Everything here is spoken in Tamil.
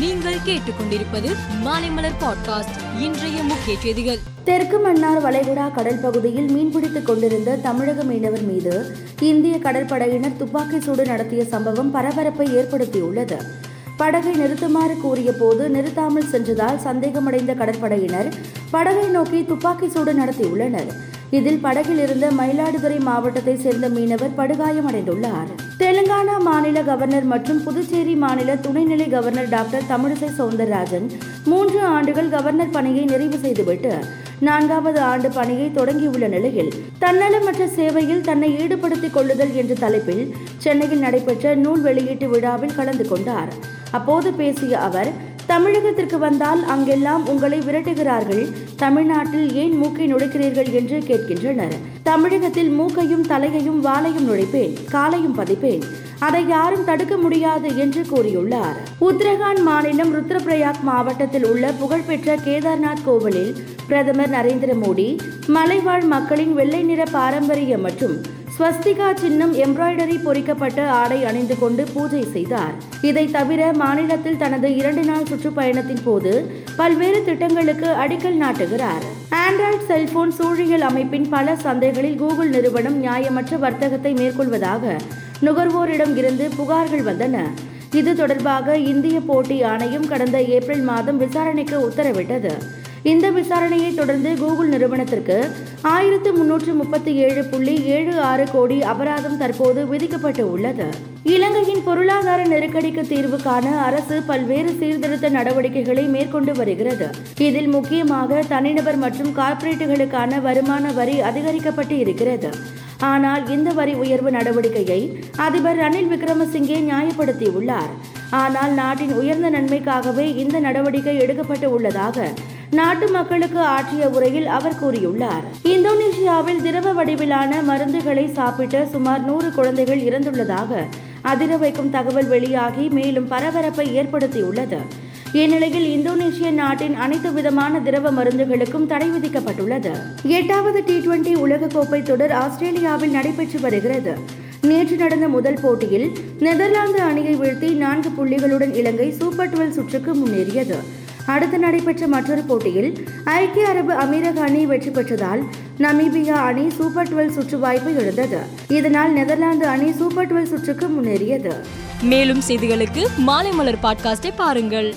நீங்கள் கேட்டுக்கொண்டிருப்பது மாலைமலர் பாட்காஸ்ட் இன்றைய முக்கிய செய்திகள். தெற்கு மன்னார் வளைகுடா கடல் பகுதியில் மீன்பிடித்துக் கொண்டிருந்த தமிழக மீனவர் மீது இந்திய கடற்படையினர் துப்பாக்கி சூடு நடத்திய சம்பவம் பரபரப்பை ஏற்படுத்தியுள்ளது. படகை நிறுத்துமாறு கூறிய போது நிறுத்தாமல் சென்றதால் சந்தேகமடைந்த கடற்படையினர் படகை நோக்கி துப்பாக்கி சூடு நடத்தியுள்ளனர். இதில் படகில் இருந்த மயிலாடுதுறை மாவட்டத்தை சேர்ந்த மீனவர் படுகாயமடைந்துள்ளார். தெலுங்கானா மாநில கவர்னர் மற்றும் புதுச்சேரி மாநில துணைநிலை கவர்னர் டாக்டர் தமிழிசை சவுந்தரராஜன் மூன்று ஆண்டுகள் கவர்னர் பணியை நிறைவு செய்துவிட்டு நான்காவது ஆண்டு பணியை தொடங்கியுள்ள நிலையில் தன்னலமற்ற சேவையில் தன்னை ஈடுபடுத்திக் கொள்ளுதல் என்ற தலைப்பில் சென்னையில் நடைபெற்ற நூல் வெளியீட்டு விழாவில் கலந்து கொண்டார். அப்போது பேசிய அவர் தமிழகத்திற்கு வந்தால் அங்கெல்லாம் உங்களை விரட்டுகிறார்கள். தமிழ்நாட்டில் ஏன் மூக்கை நுழைக்கிறீர்கள் என்று கேட்கின்றனர். தமிழகத்தில் மூக்கையும் தலையையும் வாளையும் நுழைப்பேன் காலையும் பதிப்பேன். அதை யாரும் தடுக்க முடியாது என்று கூறியுள்ளார். உத்தரகாண்ட் மாநிலம் ருத்ரபிரயாக் மாவட்டத்தில் உள்ள புகழ்பெற்ற கேதார்நாத் கோவிலில் பிரதமர் நரேந்திர மோடி மலைவாழ் மக்களின் வெள்ளை நிற பாரம்பரிய மற்றும் ஸ்வஸ்திகா சின்னம் எம்ப்ராய்டரி பொறிக்கப்பட்ட ஆடை அணிந்து கொண்டு பூஜை செய்தார். இதை தவிர மாநிலத்தில் தனது இரண்டு நாள் சுற்றுப்பயணத்தின் போது பல்வேறு திட்டங்களுக்கு அடிக்கல் நாட்டுகிறார். ஆண்ட்ராய்டு செல்போன் சூழியல் அமைப்பின் பல சந்தைகளில் கூகுள் நிறுவனம் நியாயமற்ற வர்த்தகத்தை மேற்கொள்வதாக நுகர்வோரிடம் இருந்து புகார்கள் வந்தன. இது தொடர்பாக இந்திய போட்டி ஆணையம் கடந்த ஏப்ரல் மாதம் விசாரணைக்கு உத்தரவிட்டது. இந்த விசாரணையை தொடர்ந்து கூகுள் நிறுவனத்திற்கு ஆயிரத்து முன்னூற்று முப்பத்தி ஏழு புள்ளி ஏழு ஆறு கோடி அபராதம் தற்போது விதிக்கப்பட்டு உள்ளது. இலங்கையின் பொருளாதார நெருக்கடிக்கு தீர்வு காண அரசு பல்வேறு சீர்திருத்த நடவடிக்கைகளை மேற்கொண்டு வருகிறது. இதில் முக்கியமாக தனிநபர் மற்றும் கார்ப்பரேட்டுகளுக்கான வருமான வரி அதிகரிக்கப்பட்டு இருக்கிறது. ஆனால் இந்த வரி உயர்வு நடவடிக்கையை அதிபர் ரணில் விக்ரமசிங்கே நியாயப்படுத்தியுள்ளார். ஆனால் நாட்டின் உயர்ந்த நன்மைக்காகவே இந்த நடவடிக்கை எடுக்கப்பட்டு உள்ளதாக நாட்டு மக்களுக்கு ஆற்றிய உரையில் அவர் கூறியுள்ளார். இந்தோனேஷியாவில் திரவ வடிவிலான மருந்துகளை சாப்பிட்ட சுமார் நூறு குழந்தைகள் இறந்துள்ளதாக அதிர வைக்கும் தகவல் வெளியாகி மேலும் பரபரப்பை ஏற்படுத்தியுள்ளது. இந்நிலையில் இந்தோனேஷிய நாட்டின் அனைத்து விதமான திரவ மருந்துகளுக்கும் தடை விதிக்கப்பட்டுள்ளது. எட்டாவது டி டுவெண்டி உலகக்கோப்பை தொடர் ஆஸ்திரேலியாவில் நடைபெற்று வருகிறது. நேற்று நடந்த முதல் போட்டியில் நெதர்லாந்து அணியை வீழ்த்தி நான்கு புள்ளிகளுடன் இலங்கை சூப்பர் டுவெல் சுற்றுக்கு முன்னேறியது. அடுத்து நடைபெற்ற மற்றொரு போட்டியில் ஐக்கிய அரபு அமீரக அணி வெற்றி பெற்றதால் நமீபியா அணி சூப்பர் டுவெல் சுற்று வாய்ப்பு எழுந்தது இதனால் நெதர்லாந்து அணி சூப்பர் டுவெல் சுற்றுக்கு முன்னேறியது. மேலும் செய்திகளுக்கு மாலை மலர் பாட்காஸ்டை பாருங்கள்.